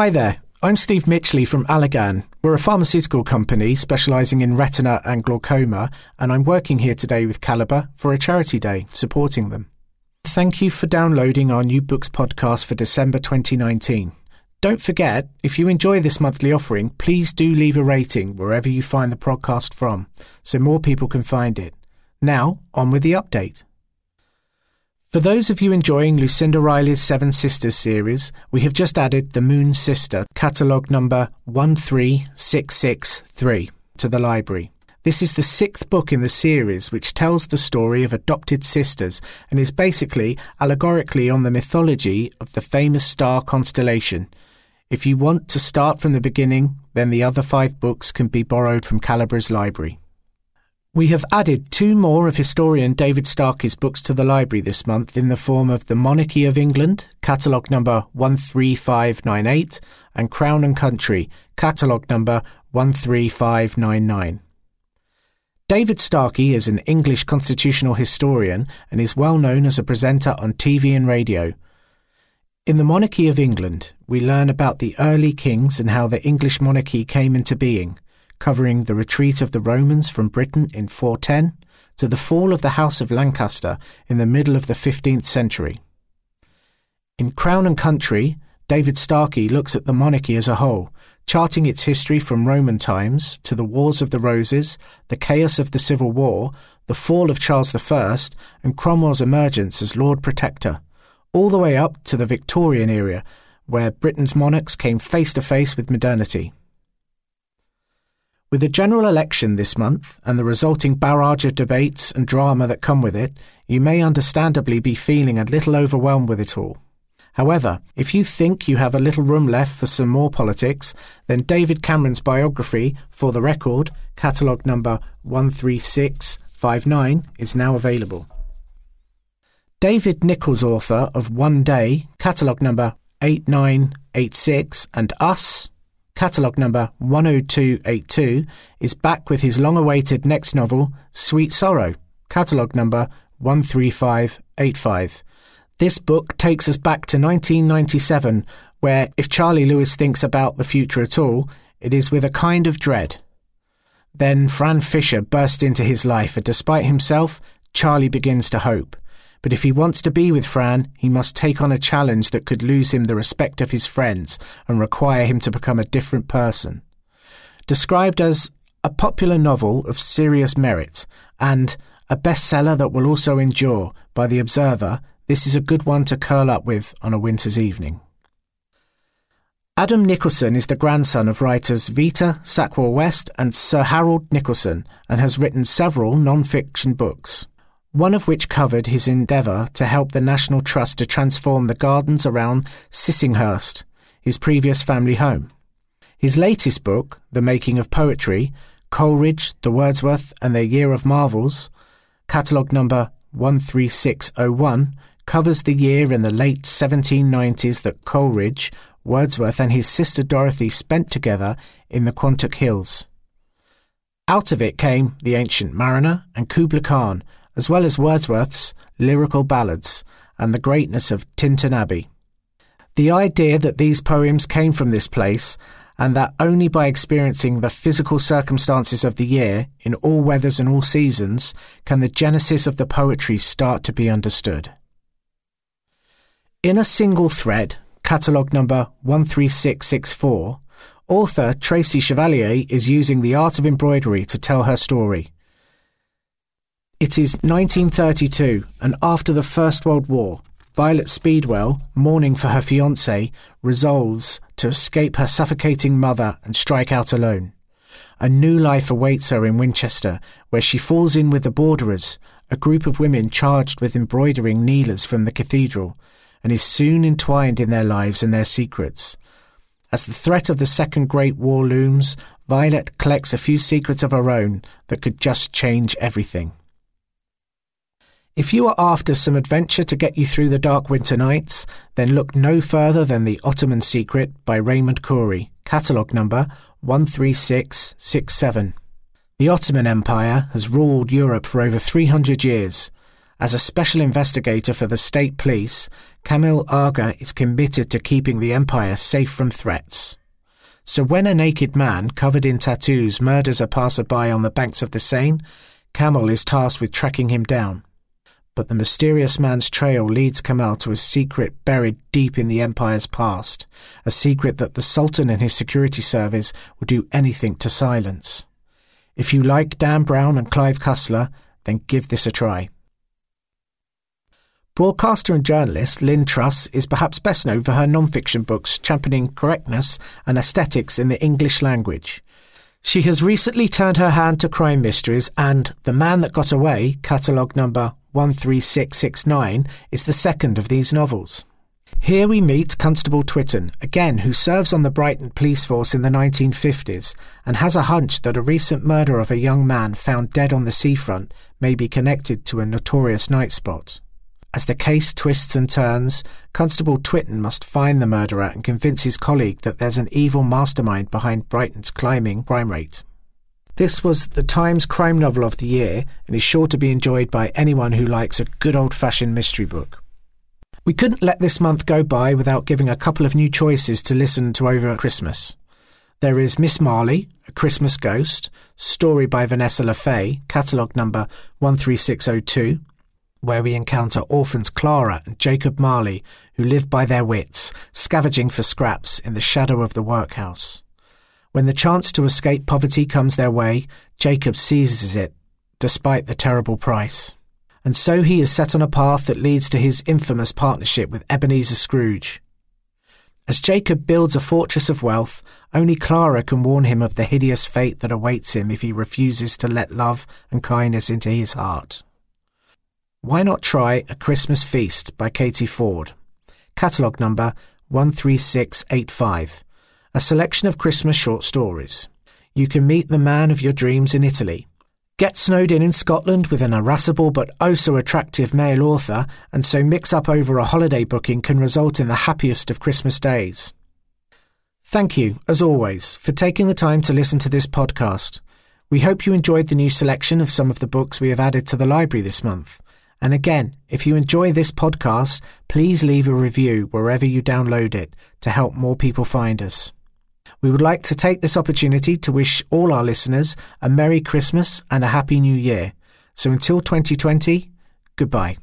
Hi there, I'm Steve Mitchley from Allergan. We're a pharmaceutical company specialising in retina and glaucoma, and I'm working here today with Calibre for a charity day supporting them. Thank you for downloading our new books podcast for December 2019. Don't forget, if you enjoy this monthly offering, please do leave a rating wherever you find the podcast from so more people can find it. Now, on with the update. For those of you enjoying Lucinda Riley's Seven Sisters series, we have just added The Moon Sister, catalogue number 13663, to the library. This is the sixth book in the series which tells the story of adopted sisters and is basically allegorically on the mythology of the famous star constellation. If you want to start from the beginning, then the other five books can be borrowed from Calibre's library. We have added two more of historian David Starkey's books to the library this month in the form of The Monarchy of England, catalogue number 13598, and Crown and Country, catalogue number 13599. David Starkey is an English constitutional historian and is well known as a presenter on TV and radio. In The Monarchy of England, we learn about the early kings and how the English monarchy came into being – covering the retreat of the Romans from Britain in 410 to the fall of the House of Lancaster in the middle of the 15th century. In Crown and Country, David Starkey looks at the monarchy as a whole, charting its history from Roman times to the Wars of the Roses, the chaos of the Civil War, the fall of Charles I, and Cromwell's emergence as Lord Protector, all the way up to the Victorian era, where Britain's monarchs came face to face with modernity. With the general election this month and the resulting barrage of debates and drama that come with it, you may understandably be feeling a little overwhelmed with it all. However, if you think you have a little room left for some more politics, then David Cameron's biography, For the Record, catalogue number 13659, is now available. David Nicholls, author of One Day, catalogue number 8986, and Us, catalogue number 10282, is back with his long awaited next novel, Sweet Sorrow, catalogue number 13585. This book takes us back to 1997, where if Charlie Lewis thinks about the future at all, it is with a kind of dread. Then Fran Fisher bursts into his life, and despite himself, Charlie begins to hope. But if he wants to be with Fran, he must take on a challenge that could lose him the respect of his friends and require him to become a different person. Described as a popular novel of serious merit and a bestseller that will also endure by the observer, this is a good one to curl up with on a winter's evening. Adam Nicolson is the grandson of writers Vita Sackville West and Sir Harold Nicolson and has written several non fiction books one of which covered his endeavour to help the National Trust to transform the gardens around Sissinghurst, his previous family home. His latest book, The Making of Poetry, Coleridge, the Wordsworth, and Their Year of Marvels, catalogue number 13601, covers the year in the late 1790s that Coleridge, Wordsworth, and his sister Dorothy spent together in the Quantock Hills. Out of it came The Ancient Mariner and Kubla Khan, as well as Wordsworth's lyrical ballads and the greatness of Tintern Abbey. The idea that these poems came from this place and that only by experiencing the physical circumstances of the year in all weathers and all seasons can the genesis of the poetry start to be understood. In a single thread, catalogue number 13664, author Tracy Chevalier is using the art of embroidery to tell her story. It is 1932, and after the First World War, Violet Speedwell, mourning for her fiancé, resolves to escape her suffocating mother and strike out alone. A new life awaits her in Winchester, where she falls in with the Broderers, a group of women charged with embroidering kneelers from the cathedral, and is soon entwined in their lives and their secrets. As the threat of the Second Great War looms, Violet collects a few secrets of her own that could just change everything. If you are after some adventure to get you through the dark winter nights, then look no further than The Ottoman Secret by Raymond Khoury, catalogue number 13667. The Ottoman Empire has ruled Europe for over 300 years, As a special investigator for the state police, Kamil Aga is committed to keeping the Empire safe from threats. So when a naked man covered in tattoos murders a passerby on the banks of the Seine, Kamil is tasked with tracking him down. But the mysterious man's trail leads Kamil to a secret buried deep in the Empire's past, a secret that the Sultan and his security service will do anything to silence. If you like Dan Brown and Clive Cussler, then give this a try. Broadcaster and journalist Lynn Truss is perhaps best known for her non-fiction books championing correctness and aesthetics in the English language. She has recently turned her hand to crime mysteries, and The Man That Got Away, catalogue number 13669, is the second of these novels. Here we meet Constable Twitten, again, who serves on the Brighton police force in the 1950s and has a hunch that a recent murder of a young man found dead on the seafront may be connected to a notorious night spot. As the case twists and turns, Constable Twitten must find the murderer and convince his colleague that there's an evil mastermind behind Brighton's climbing crime rate. This was the Times Crime Novel of the Year and is sure to be enjoyed by anyone who likes a good old fashioned mystery book. We couldn't let this month go by without giving a couple of new choices to listen to over Christmas. There is Miss Marley, A Christmas Ghost, story by Vanessa Lafaye, catalogue number 13602, where we encounter orphans Clara and Jacob Marley, who live by their wits, scavenging for scraps in the shadow of the workhouse. When the chance to escape poverty comes their way, Jacob seizes it, despite the terrible price. And so he is set on a path that leads to his infamous partnership with Ebenezer Scrooge. As Jacob builds a fortress of wealth, only Clara can warn him of the hideous fate that awaits him if he refuses to let love and kindness into his heart. Why not try A Christmas Feast by Katie Fforde? Catalogue number 13685. A selection of Christmas short stories. You can meet the man of your dreams in Italy. Get snowed in in Scotland with an irascible but oh so attractive male author, and so mix up over a holiday booking can result in the happiest of Christmas days. Thank you, as always, for taking the time to listen to this podcast. We hope you enjoyed the new selection of some of the books we have added to the library this month. And again, if you enjoy this podcast, please leave a review wherever you download it to help more people find us. We would like to take this opportunity to wish all our listeners a Merry Christmas and a Happy New Year. So until 2020, goodbye.